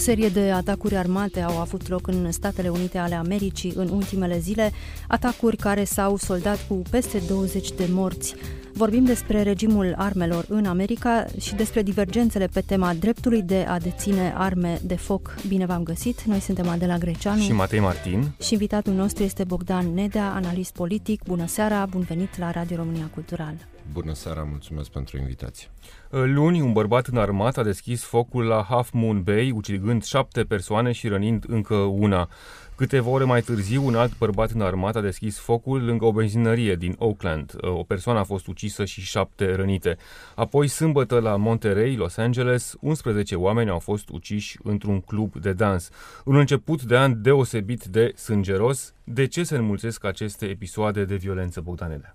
Serie de atacuri armate au avut loc în Statele Unite ale Americii în ultimele zile, atacuri care s-au soldat cu peste 20 de morți. Vorbim despre regimul armelor în America și despre divergențele pe tema dreptului de a deține arme de foc. Bine v-am găsit! Noi suntem Adela Greceanu și Matei Martin și invitatul nostru este Bogdan Nedea, analist politic. Bună seara, bun venit la Radio România Cultural! Bună seara, mulțumesc pentru invitație. Luni, un bărbat în armată a deschis focul la Half Moon Bay, ucigând șapte persoane și rănind încă una. Câteva ore mai târziu, un alt bărbat în armată a deschis focul lângă o benzinărie din Oakland. O persoană a fost ucisă și șapte rănite. Apoi, sâmbătă, la Monterey, Los Angeles, 11 oameni au fost uciși într-un club de dans. Un început de an deosebit de sângeros. De ce se înmulțesc aceste episoade de violență, Bogdanele?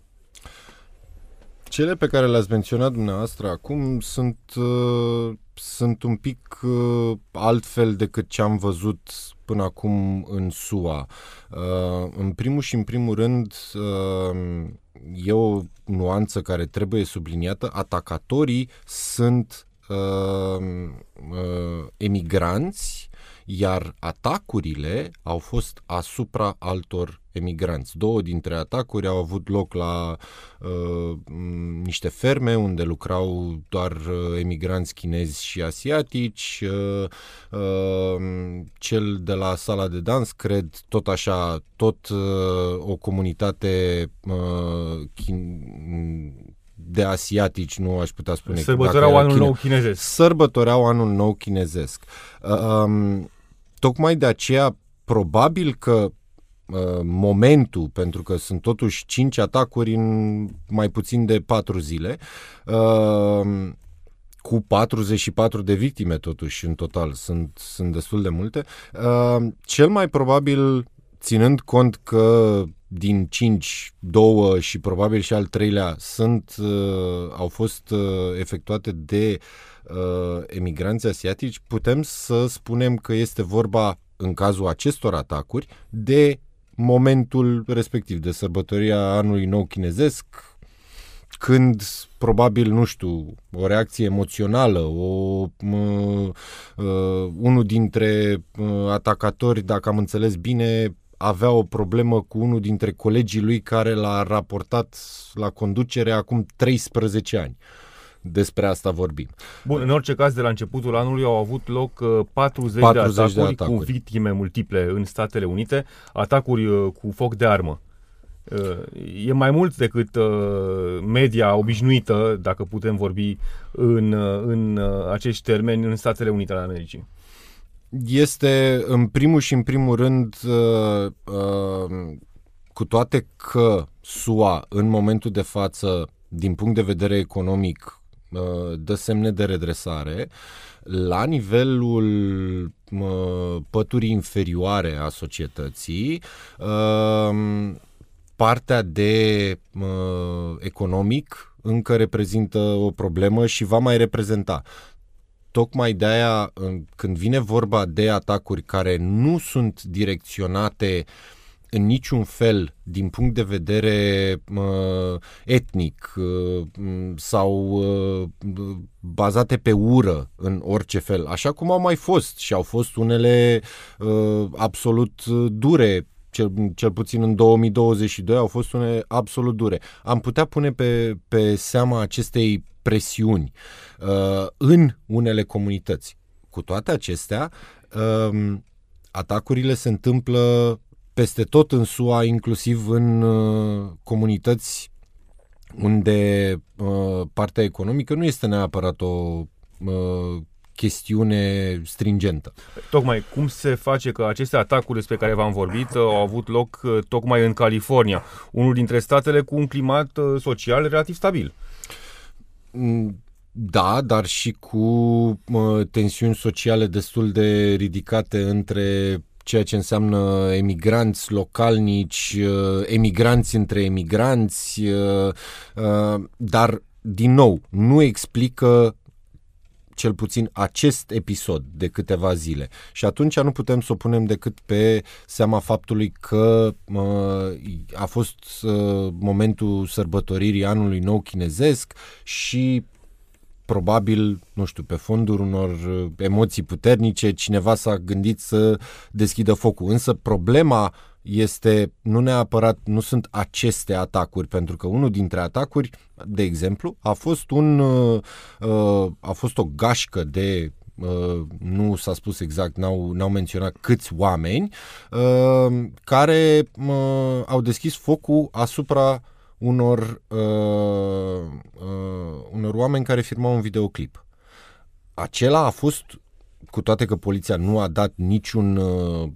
Cele pe care le-ați menționat dumneavoastră acum sunt, uh, sunt un pic uh, altfel decât ce am văzut până acum în SUA. Uh, în primul și în primul rând, uh, e o nuanță care trebuie subliniată. Atacatorii sunt uh, uh, emigranți iar atacurile au fost asupra altor emigranți. Două dintre atacuri au avut loc la uh, niște ferme unde lucrau doar uh, emigranți chinezi și asiatici. Uh, uh, cel de la sala de dans, cred, tot așa, tot uh, o comunitate uh, chin- de asiatici, nu aș putea spune. Sărbătoreau anul nou chinezesc. Sărbătoreau anul nou chinezesc. Uh, um, tocmai de aceea, probabil că uh, momentul, pentru că sunt totuși 5 atacuri în mai puțin de 4 zile, uh, cu 44 de victime totuși în total, sunt, sunt destul de multe, uh, cel mai probabil, ținând cont că din 5, 2 și probabil și al treilea sunt, uh, au fost uh, efectuate de uh, emigranți asiatici, putem să spunem că este vorba, în cazul acestor atacuri, de momentul respectiv, de sărbătoria anului nou chinezesc, când probabil, nu știu, o reacție emoțională, o, uh, uh, unul dintre uh, atacatori, dacă am înțeles bine, avea o problemă cu unul dintre colegii lui care l-a raportat la conducere acum 13 ani. Despre asta vorbim. Bun, în orice caz, de la începutul anului au avut loc 40, uh, 40 de, atacuri de atacuri cu victime multiple în Statele Unite, atacuri uh, cu foc de armă. Uh, e mai mult decât media obișnuită, dacă putem vorbi în, în acești termeni, în Statele Unite ale Americii este în primul și în primul rând uh, uh, cu toate că SUA în momentul de față din punct de vedere economic uh, dă semne de redresare la nivelul uh, păturii inferioare a societății uh, partea de uh, economic încă reprezintă o problemă și va mai reprezenta tocmai de aia, când vine vorba de atacuri care nu sunt direcționate în niciun fel din punct de vedere uh, etnic uh, sau uh, bazate pe ură în orice fel, așa cum au mai fost și au fost unele uh, absolut dure cel, cel puțin în 2022 au fost unele absolut dure. Am putea pune pe, pe seama acestei presiuni uh, în unele comunități. Cu toate acestea, uh, atacurile se întâmplă peste tot în SUA, inclusiv în uh, comunități unde uh, partea economică nu este neapărat o uh, chestiune stringentă. Tocmai cum se face că aceste atacuri despre care v-am vorbit uh, au avut loc uh, tocmai în California, unul dintre statele cu un climat uh, social relativ stabil? Mm, da, dar și cu uh, tensiuni sociale destul de ridicate între ceea ce înseamnă emigranți localnici, uh, emigranți între emigranți, uh, uh, dar, din nou, nu explică cel puțin acest episod de câteva zile. Și atunci nu putem să o punem decât pe seama faptului că uh, a fost uh, momentul sărbătoririi anului nou chinezesc și probabil, nu știu, pe fonduri unor uh, emoții puternice, cineva s-a gândit să deschidă focul. Însă problema este nu neapărat, nu sunt aceste atacuri, pentru că unul dintre atacuri, de exemplu, a fost un uh, uh a fost o gașcă de Uh, nu s-a spus exact, n-au, n-au menționat câți oameni, uh, care uh, au deschis focul asupra unor, uh, uh, unor oameni care filmau un videoclip. Acela a fost cu toate că poliția nu a dat niciun uh,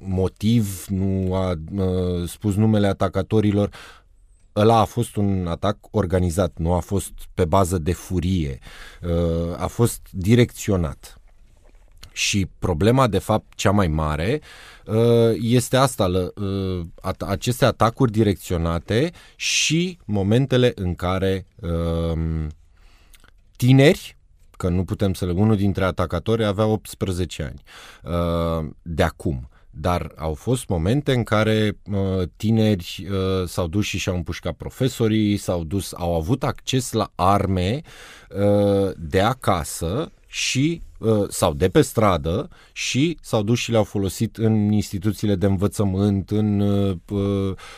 motiv, nu a uh, spus numele atacatorilor, ăla a fost un atac organizat, nu a fost pe bază de furie, uh, a fost direcționat. Și problema, de fapt, cea mai mare uh, este asta, uh, aceste atacuri direcționate și momentele în care tineri că nu putem să le... Unul dintre atacatori avea 18 ani uh, de acum. Dar au fost momente în care uh, tineri uh, s-au dus și și-au împușcat profesorii, s-au dus, au avut acces la arme de acasă și sau de pe stradă și s-au dus și le-au folosit în instituțiile de învățământ, în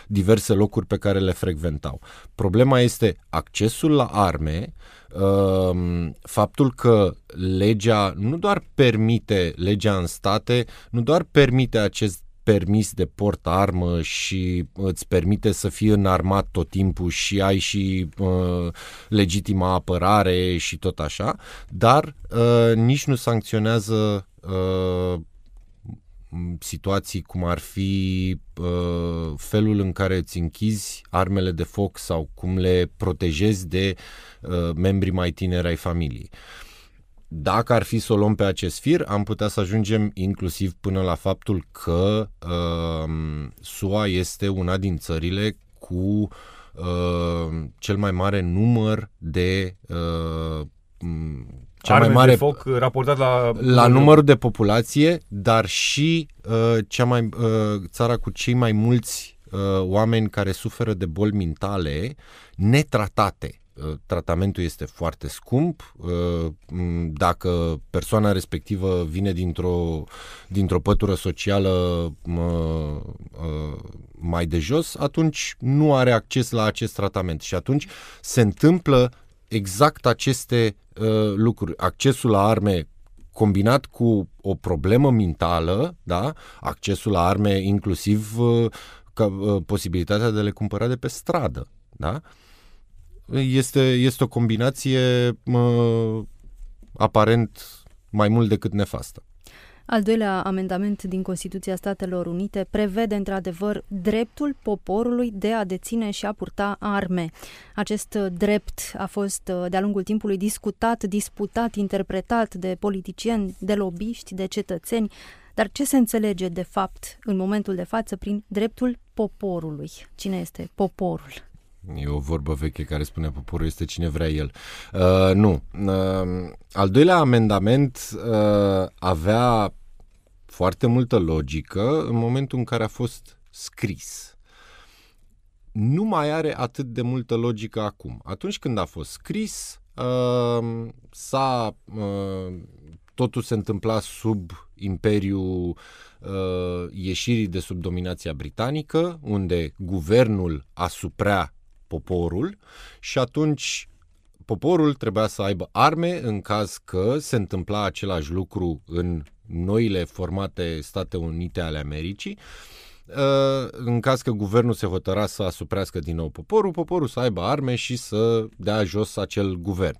diverse locuri pe care le frecventau. Problema este accesul la arme Ehm, faptul că legea nu doar permite, legea în state, nu doar permite acest permis de port armă și îți permite să fii înarmat tot timpul și ai și uh, legitima apărare și tot așa, dar uh, nici nu sancționează uh, situații cum ar fi uh, felul în care îți închizi armele de foc sau cum le protejezi de uh, membrii mai tineri ai familiei. Dacă ar fi să o luăm pe acest fir, am putea să ajungem inclusiv până la faptul că uh, SUA este una din țările cu uh, cel mai mare număr de uh, cea Arme mai mare de foc raportat la la numărul de populație, dar și uh, cea mai uh, țara cu cei mai mulți uh, oameni care suferă de boli mentale netratate. Uh, tratamentul este foarte scump. Uh, dacă persoana respectivă vine dintr-o, dintr-o pătură socială uh, mai de jos, atunci nu are acces la acest tratament și atunci se întâmplă exact aceste uh, lucruri. Accesul la arme combinat cu o problemă mentală, da? accesul la arme inclusiv uh, ca, uh, posibilitatea de le cumpăra de pe stradă. Da? Este, este o combinație uh, aparent mai mult decât nefastă. Al doilea amendament din Constituția Statelor Unite prevede într-adevăr dreptul poporului de a deține și a purta arme. Acest drept a fost de-a lungul timpului discutat, disputat, interpretat de politicieni, de lobiști, de cetățeni, dar ce se înțelege de fapt în momentul de față prin dreptul poporului? Cine este poporul? E o vorbă veche care spune poporul este cine vrea el. Uh, nu. Uh, al doilea amendament uh, avea foarte multă logică în momentul în care a fost scris. Nu mai are atât de multă logică acum. Atunci când a fost scris, uh, s-a, uh, totul se întâmpla sub imperiul uh, ieșirii de sub dominația britanică, unde guvernul asuprea poporul și atunci poporul trebuia să aibă arme în caz că se întâmpla același lucru în noile formate State Unite ale Americii, uh, în caz că guvernul se hotăra să asuprească din nou poporul, poporul să aibă arme și să dea jos acel guvern.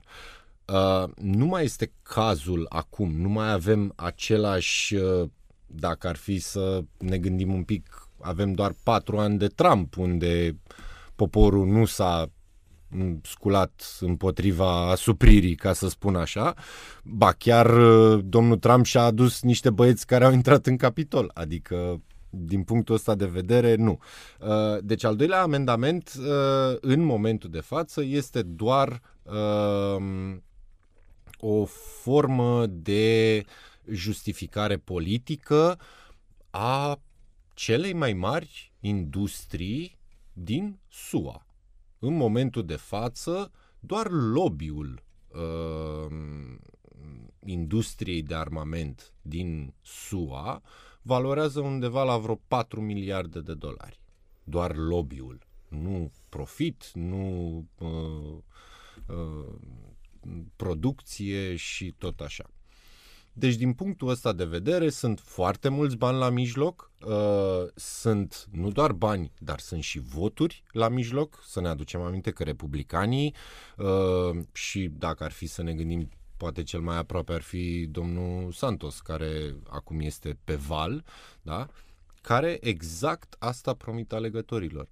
Uh, nu mai este cazul acum, nu mai avem același, uh, dacă ar fi să ne gândim un pic, avem doar patru ani de Trump, unde poporul nu s-a sculat împotriva asupririi, ca să spun așa. Ba chiar uh, domnul Trump și-a adus niște băieți care au intrat în capitol, adică din punctul ăsta de vedere, nu. Uh, deci al doilea amendament uh, în momentul de față este doar o formă de justificare politică a celei mai mari industrii din SUA. În momentul de față, doar lobby-ul uh, industriei de armament din SUA valorează undeva la vreo 4 miliarde de dolari. Doar lobby-ul. Nu profit, nu uh, uh, producție și tot așa. Deci, din punctul ăsta de vedere, sunt foarte mulți bani la mijloc, uh, sunt nu doar bani, dar sunt și voturi la mijloc. Să ne aducem aminte că republicanii, uh, și dacă ar fi să ne gândim, poate cel mai aproape ar fi domnul Santos, care acum este pe val, da? care exact asta promit alegătorilor.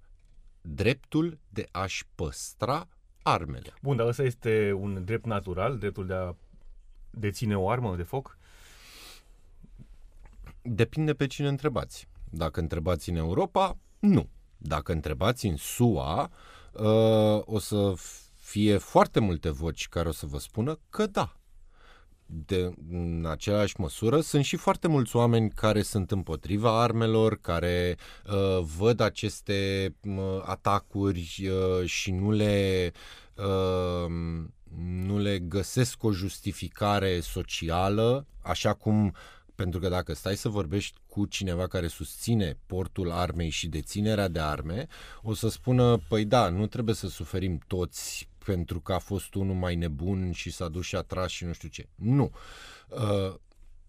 Dreptul de a-și păstra armele. Bun, dar ăsta este un drept natural, dreptul de a deține o armă de foc? Depinde pe cine întrebați. Dacă întrebați în Europa, nu. Dacă întrebați în SUA, uh, o să fie foarte multe voci care o să vă spună că da. De, în aceeași măsură, sunt și foarte mulți oameni care sunt împotriva armelor, care uh, văd aceste uh, atacuri uh, și nu le uh, nu le găsesc o justificare socială, așa cum pentru că dacă stai să vorbești cu cineva care susține portul armei și deținerea de arme, o să spună, păi da, nu trebuie să suferim toți pentru că a fost unul mai nebun și s-a dus și a tras și nu știu ce. Nu. Uh,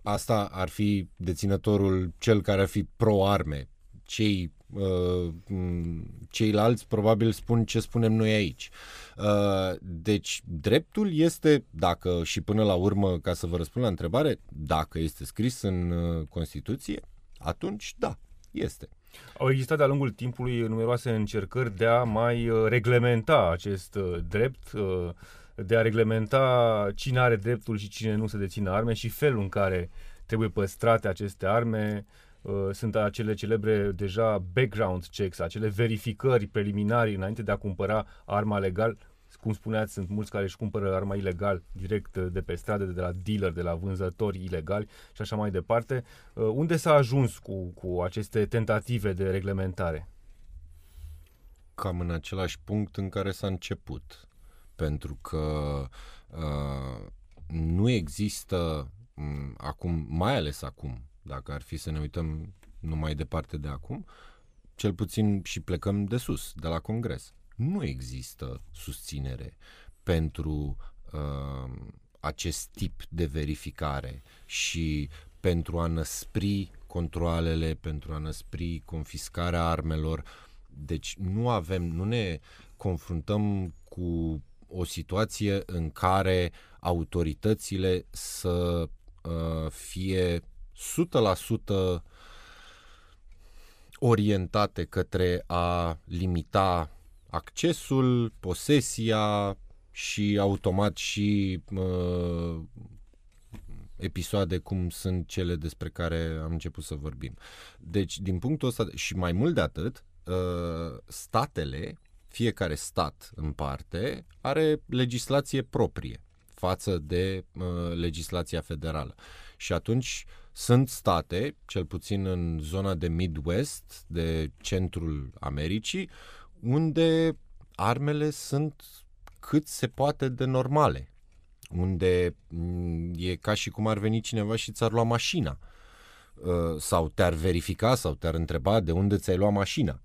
asta ar fi deținătorul, cel care ar fi pro-arme. Cei Uh, ceilalți probabil spun ce spunem noi aici. Uh, deci, dreptul este, dacă și până la urmă, ca să vă răspund la întrebare, dacă este scris în uh, Constituție, atunci da, este. Au existat de-a lungul timpului numeroase încercări de a mai reglementa acest drept, de a reglementa cine are dreptul și cine nu să dețină arme și felul în care trebuie păstrate aceste arme, Uh, sunt acele celebre deja background checks, acele verificări preliminari înainte de a cumpăra arma legal. Cum spuneați, sunt mulți care își cumpără arma ilegal direct uh, de pe stradă, de la dealer, de la vânzători ilegali și așa mai departe. Uh, unde s-a ajuns cu, cu aceste tentative de reglementare? Cam în același punct în care s-a început. Pentru că uh, nu există um, acum, mai ales acum, dacă ar fi să ne uităm numai departe de acum, cel puțin și plecăm de sus, de la Congres. Nu există susținere pentru uh, acest tip de verificare și pentru a năspri controlele, pentru a năspri confiscarea armelor. Deci nu avem, nu ne confruntăm cu o situație în care autoritățile să uh, fie 100% orientate către a limita accesul, posesia și automat și uh, episoade cum sunt cele despre care am început să vorbim. Deci, din punctul ăsta, și mai mult de atât, uh, statele, fiecare stat în parte, are legislație proprie față de uh, legislația federală. Și atunci sunt state, cel puțin în zona de Midwest, de centrul Americii, unde armele sunt cât se poate de normale. Unde mm, e ca și cum ar veni cineva și ți-ar lua mașina. Uh, sau te-ar verifica sau te-ar întreba de unde ți-ai luat mașina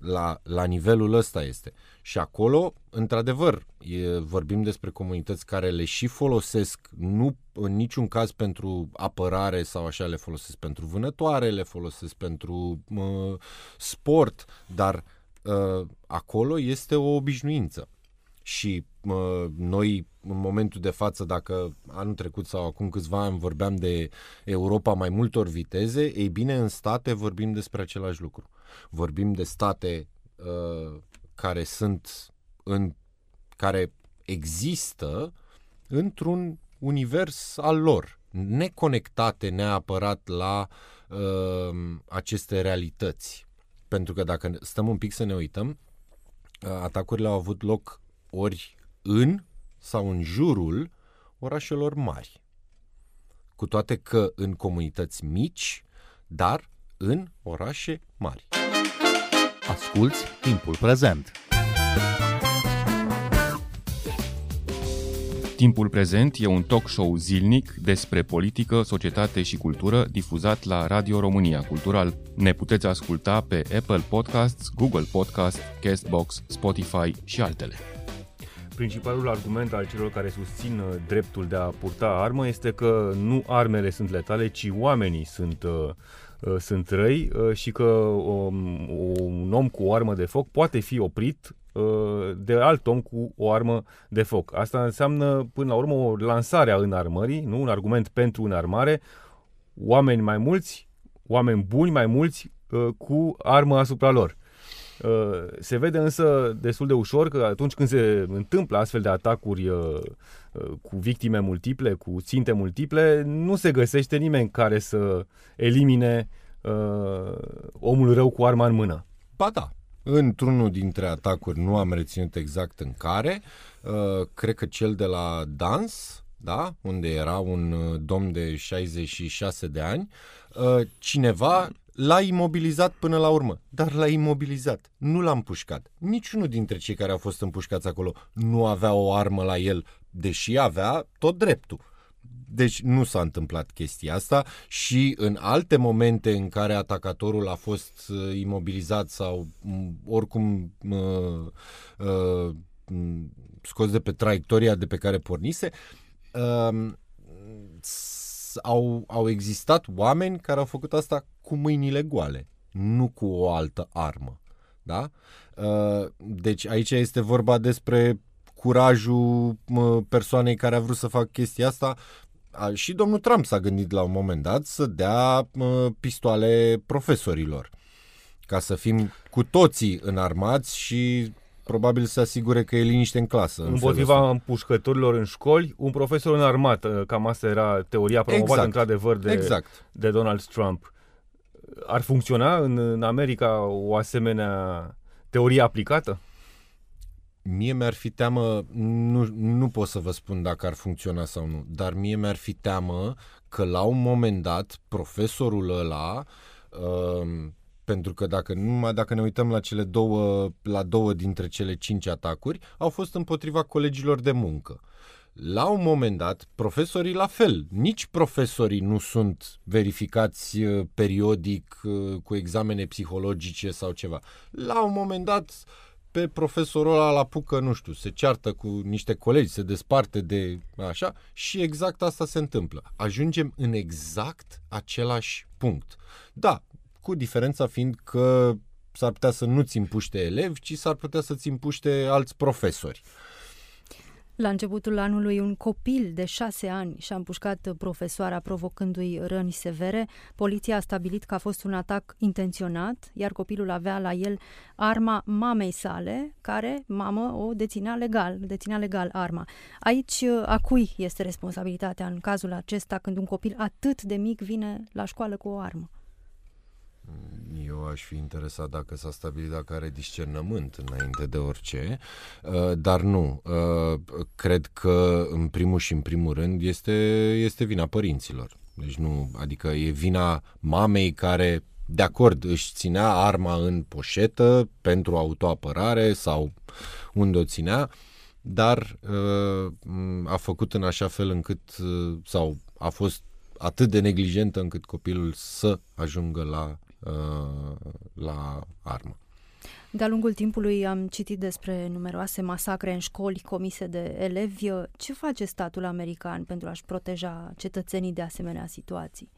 la, la nivelul ăsta este. Și acolo, într-adevăr, e, vorbim despre comunități care le și folosesc, nu în niciun caz pentru apărare sau așa, le folosesc pentru vânătoare, le folosesc pentru uh, sport, dar uh, acolo este o obișnuință. Și uh, noi, în momentul de față, dacă anul trecut sau acum câțiva ani vorbeam de Europa mai multor viteze, ei bine, în state vorbim despre același lucru. Vorbim de state uh, care sunt în care există într-un univers al lor, neconectate neapărat la uh, aceste realități. Pentru că dacă stăm un pic să ne uităm, uh, atacurile au avut loc ori în sau în jurul orașelor mari. Cu toate că în comunități mici, dar în orașe mari. Asculți timpul prezent! Timpul prezent e un talk show zilnic despre politică, societate și cultură difuzat la Radio România Cultural. Ne puteți asculta pe Apple Podcasts, Google Podcasts, Castbox, Spotify și altele. Principalul argument al celor care susțin uh, dreptul de a purta armă este că nu armele sunt letale, ci oamenii sunt uh, uh sunt răi și că um, un om cu o armă de foc poate fi oprit Uh, de alt om cu o armă de foc. Asta înseamnă, până la urmă, o lansare a înarmării, nu? un argument pentru înarmare, oameni mai mulți, oameni buni mai mulți uh, cu armă asupra lor. Uh, se vede însă destul de ușor că atunci când se întâmplă astfel de atacuri cu victime multiple, cu ținte multiple, nu se găsește nimeni care să elimine omul rău cu arma în mână. Ba da, Într-unul dintre atacuri nu am reținut exact în care, uh, cred că cel de la Dans, da? unde era un uh, domn de 66 de ani, uh, cineva l-a imobilizat până la urmă, dar l-a imobilizat, nu l-a împușcat. Niciunul dintre cei care au fost împușcați acolo nu avea o armă la el, deși avea tot dreptul. Deci nu s-a întâmplat chestia asta și în alte momente în care atacatorul a fost uh, imobilizat sau oricum uh, uh, scos de pe traiectoria de pe care pornise, uh, au, au existat oameni care au făcut asta cu mâinile goale, nu cu o altă armă. Da? Uh, deci aici este vorba despre curajul persoanei care a vrut să facă chestia asta a, și domnul Trump s-a gândit la un moment dat să dea uh, pistoale profesorilor ca să fim cu toții înarmați și probabil să asigure că e liniște în clasă. Împotriva împușcătorilor în școli, un profesor în armată, cam asta era teoria promovată exact. într-adevăr de, exact. de Donald Trump. Ar funcționa în, în America o asemenea teorie aplicată? Mie mi-ar fi teamă, nu, nu pot să vă spun dacă ar funcționa sau nu, dar mie mi-ar fi teamă că la un moment dat profesorul ăla, uh, pentru că dacă numai dacă ne uităm la cele două, la două dintre cele cinci atacuri, au fost împotriva colegilor de muncă. La un moment dat, profesorii la fel. Nici profesorii nu sunt verificați uh, periodic uh, cu examene psihologice sau ceva. La un moment dat, uh, pe profesorul ăla la pucă, nu știu, se ceartă cu niște colegi, se desparte de așa și exact asta se întâmplă. Ajungem în exact același punct. Da, cu diferența fiind că s-ar putea să nu-ți împuște elevi, ci s-ar putea să-ți împuște alți profesori. La începutul anului, un copil de șase ani și-a împușcat profesoara provocându-i răni severe. Poliția a stabilit că a fost un atac intenționat, iar copilul avea la el arma mamei sale, care, mamă, o deținea legal, deținea legal arma. Aici, a cui este responsabilitatea în cazul acesta când un copil atât de mic vine la școală cu o armă? Eu aș fi interesat dacă s-a stabilit dacă are discernământ înainte de orice, uh, dar nu. Uh, cred că în primul și în primul rând este, este vina părinților. Deci nu, adică e vina mamei care de acord își ținea arma în poșetă pentru autoapărare sau unde o ținea, dar uh, a făcut în așa fel încât sau a fost atât de neglijentă încât copilul să ajungă la Uh, la armă. De-a lungul timpului am citit despre numeroase masacre în școli comise de elevi. Ce face statul american pentru a-și proteja cetățenii de asemenea situații?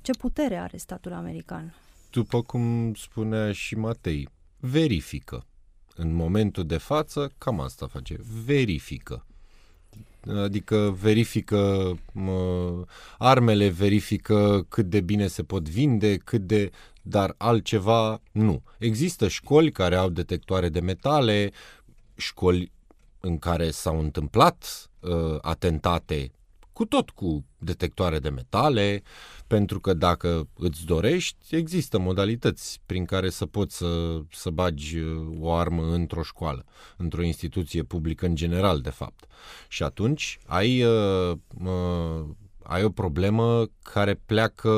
Ce putere are statul american? După cum spunea și Matei, verifică. În momentul de față, cam asta face. Verifică adică verifică mă, armele, verifică cât de bine se pot vinde, cât de dar altceva nu. Există școli care au detectoare de metale, școli în care s-au întâmplat uh, atentate cu cu tot cu detectoare de metale, pentru că dacă îți dorești, există modalități prin care să poți să, să bagi uh, o armă într-o școală, într-o instituție publică în general, de fapt. Și atunci ai uh, uh, ai o problemă care pleacă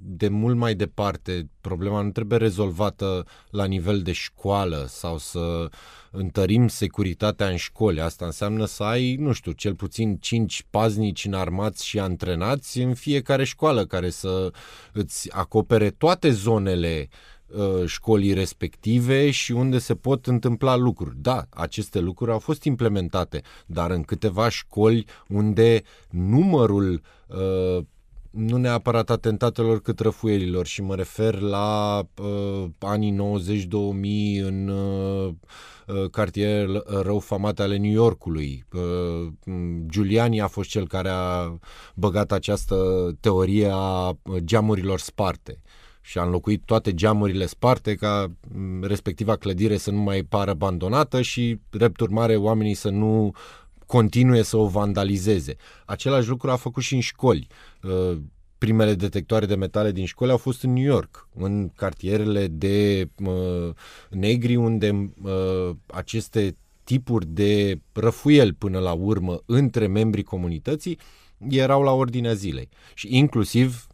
de mult mai departe. Problema nu trebuie rezolvată la nivel de școală sau să întărim securitatea în școli. Asta înseamnă să ai, nu știu, cel puțin 5 paznici înarmați și antrenați în fiecare școală care să îți acopere toate zonele Uh, școlii respective și unde se pot întâmpla lucruri. Da, aceste lucruri au fost implementate, dar în câteva școli unde numărul uh, nu neapărat atentatelor cât răfuielilor și mă refer la uh, anii 90-2000 în uh, uh, cartier rău famate ale New Yorkului. Uh, Giuliani a fost cel care a băgat această teorie a geamurilor sparte și a înlocuit toate geamurile sparte ca mm, respectiva clădire să nu mai pară abandonată și, drept urmare, oamenii să nu continue să o vandalizeze. Același lucru a făcut și în școli. Uh, primele detectoare de metale din școli au fost în New York, în cartierele de uh, negri, unde uh, aceste tipuri de răfuiel până la urmă între membrii comunității erau la ordinea zilei și inclusiv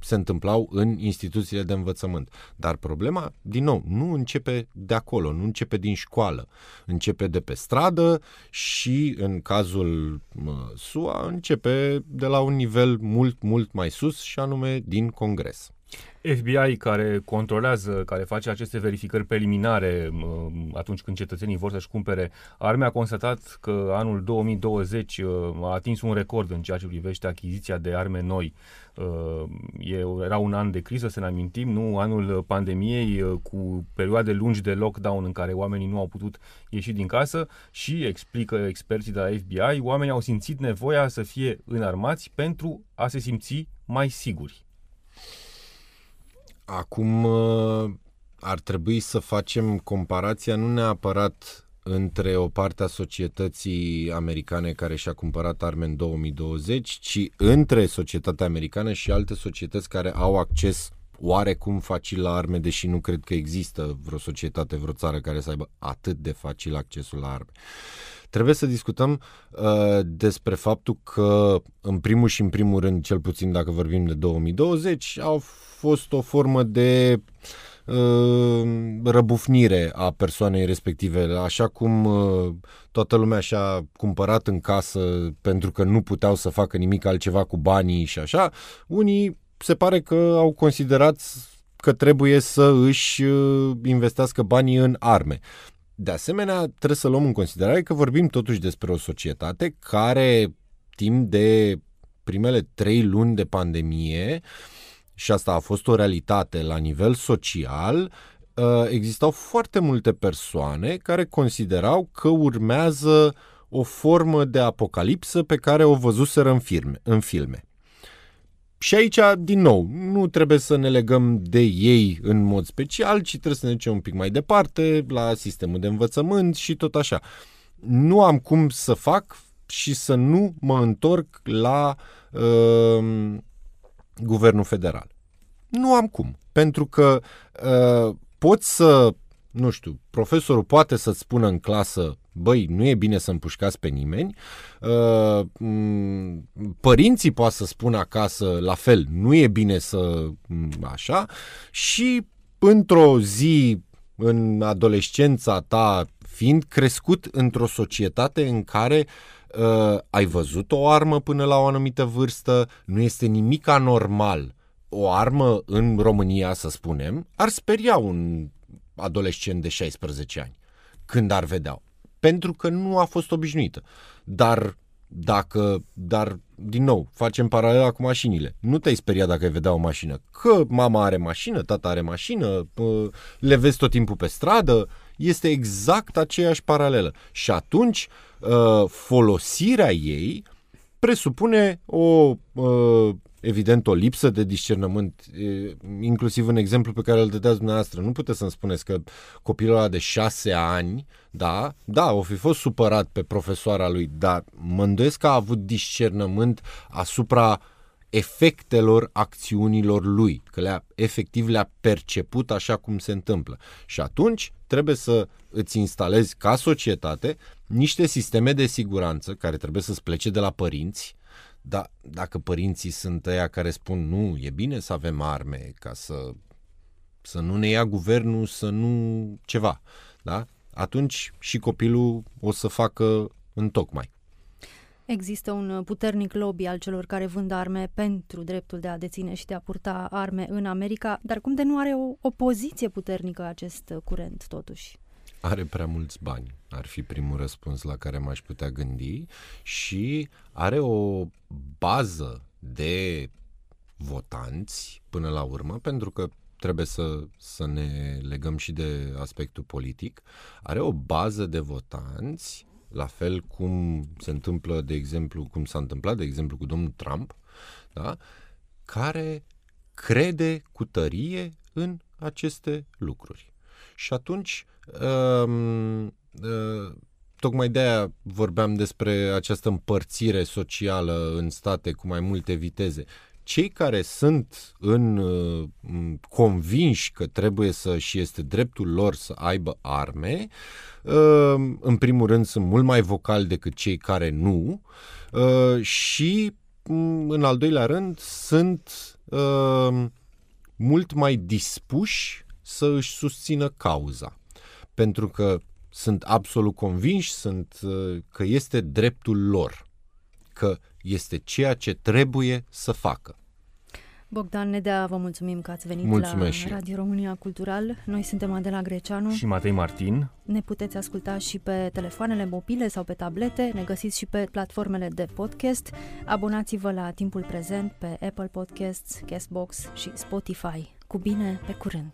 se întâmplau în instituțiile de învățământ. Dar problema, din nou, nu începe de acolo, nu începe din școală, începe de pe stradă și în cazul SUA începe de la un nivel mult, mult mai sus și anume din Congres. FBI care controlează, care face aceste verificări preliminare atunci când cetățenii vor să-și cumpere arme, a constatat că anul 2020 uh, a atins un record în ceea ce privește achiziția de arme noi. Uh, era un an de criză, să ne amintim, nu anul pandemiei uh, cu perioade lungi de lockdown în care oamenii nu au putut ieși din casă și, explică experții de la FBI, oamenii au simțit nevoia să fie înarmați pentru a se simți mai siguri. Acum uh, ar trebui să facem comparația nu neapărat între o parte a societății americane care și-a cumpărat arme în 2020, ci între societatea americană și alte societăți care au acces oarecum facil la arme, deși nu cred că există vreo societate, vreo țară care să aibă atât de facil accesul la arme. Trebuie să discutăm uh, despre faptul că, în primul și în primul rând, cel puțin dacă vorbim de 2020, au fost o formă de uh, răbufnire a persoanei respective, așa cum uh, toată lumea și-a cumpărat în casă pentru că nu puteau să facă nimic altceva cu banii și așa, unii se pare că au considerat că trebuie să își uh, investească banii în arme. De asemenea, trebuie să luăm în considerare că vorbim totuși despre o societate care timp de primele trei luni de pandemie și asta a fost o realitate la nivel social, uh, existau foarte multe persoane care considerau că urmează o formă de apocalipsă pe care o văzuseră în, firme, în filme. Și aici, din nou, nu trebuie să ne legăm de ei în mod special, ci trebuie să ne ducem un pic mai departe la sistemul de învățământ și tot așa. Nu am cum să fac și să nu mă întorc la uh, guvernul federal. Nu am cum, pentru că uh, pot să, nu știu, profesorul poate să-ți spună în clasă băi, nu e bine să împușcați pe nimeni. Uh, părinții poate să spună acasă la fel, nu e bine să așa și într-o zi în adolescența ta fiind crescut într-o societate în care uh, ai văzut o armă până la o anumită vârstă, nu este nimic anormal. O armă în România, să spunem, ar speria un adolescent de 16 ani când ar vedea pentru că nu a fost obișnuită. Dar dacă, dar din nou, facem paralela cu mașinile. Nu te-ai speriat dacă ai vedea o mașină. Că mama are mașină, tata are mașină, le vezi tot timpul pe stradă, este exact aceeași paralelă. Și atunci ă, folosirea ei presupune o ă, evident o lipsă de discernământ, inclusiv în exemplu pe care îl dădeați dumneavoastră. Nu puteți să-mi spuneți că copilul ăla de șase ani, da, da, o fi fost supărat pe profesoara lui, dar mă îndoiesc că a avut discernământ asupra efectelor acțiunilor lui, că le-a, efectiv le-a perceput așa cum se întâmplă. Și atunci trebuie să îți instalezi ca societate niște sisteme de siguranță care trebuie să-ți plece de la părinți, dar dacă părinții sunt ăia care spun nu, e bine să avem arme ca să, să nu ne ia guvernul, să nu ceva, da? atunci și copilul o să facă în tocmai. Există un puternic lobby al celor care vând arme pentru dreptul de a deține și de a purta arme în America, dar cum de nu are o opoziție puternică acest curent totuși? Are prea mulți bani, ar fi primul răspuns la care m-aș putea gândi și are o bază de votanți până la urmă, pentru că trebuie să, să ne legăm și de aspectul politic, are o bază de votanți la fel cum se întâmplă, de exemplu, cum s-a întâmplat, de exemplu, cu domnul Trump, da? care crede cu tărie în aceste lucruri. Și atunci, um, uh, tocmai de aia vorbeam despre această împărțire socială în state cu mai multe viteze. Cei care sunt în uh, convinși că trebuie să și este dreptul lor să aibă arme, uh, în primul rând sunt mult mai vocali decât cei care nu uh, și mm, în al doilea rând sunt mult mai dispuși să își susțină cauza. Pentru că sunt absolut convinși sunt, că este dreptul lor, că este ceea ce trebuie să facă. Bogdan Nedea, vă mulțumim că ați venit Mulțumesc la Radio România Cultural. Noi suntem Adela Greceanu și Matei Martin. Ne puteți asculta și pe telefoanele mobile sau pe tablete, ne găsiți și pe platformele de podcast. Abonați-vă la timpul prezent pe Apple Podcasts, Castbox și Spotify. Cu bine, pe curând!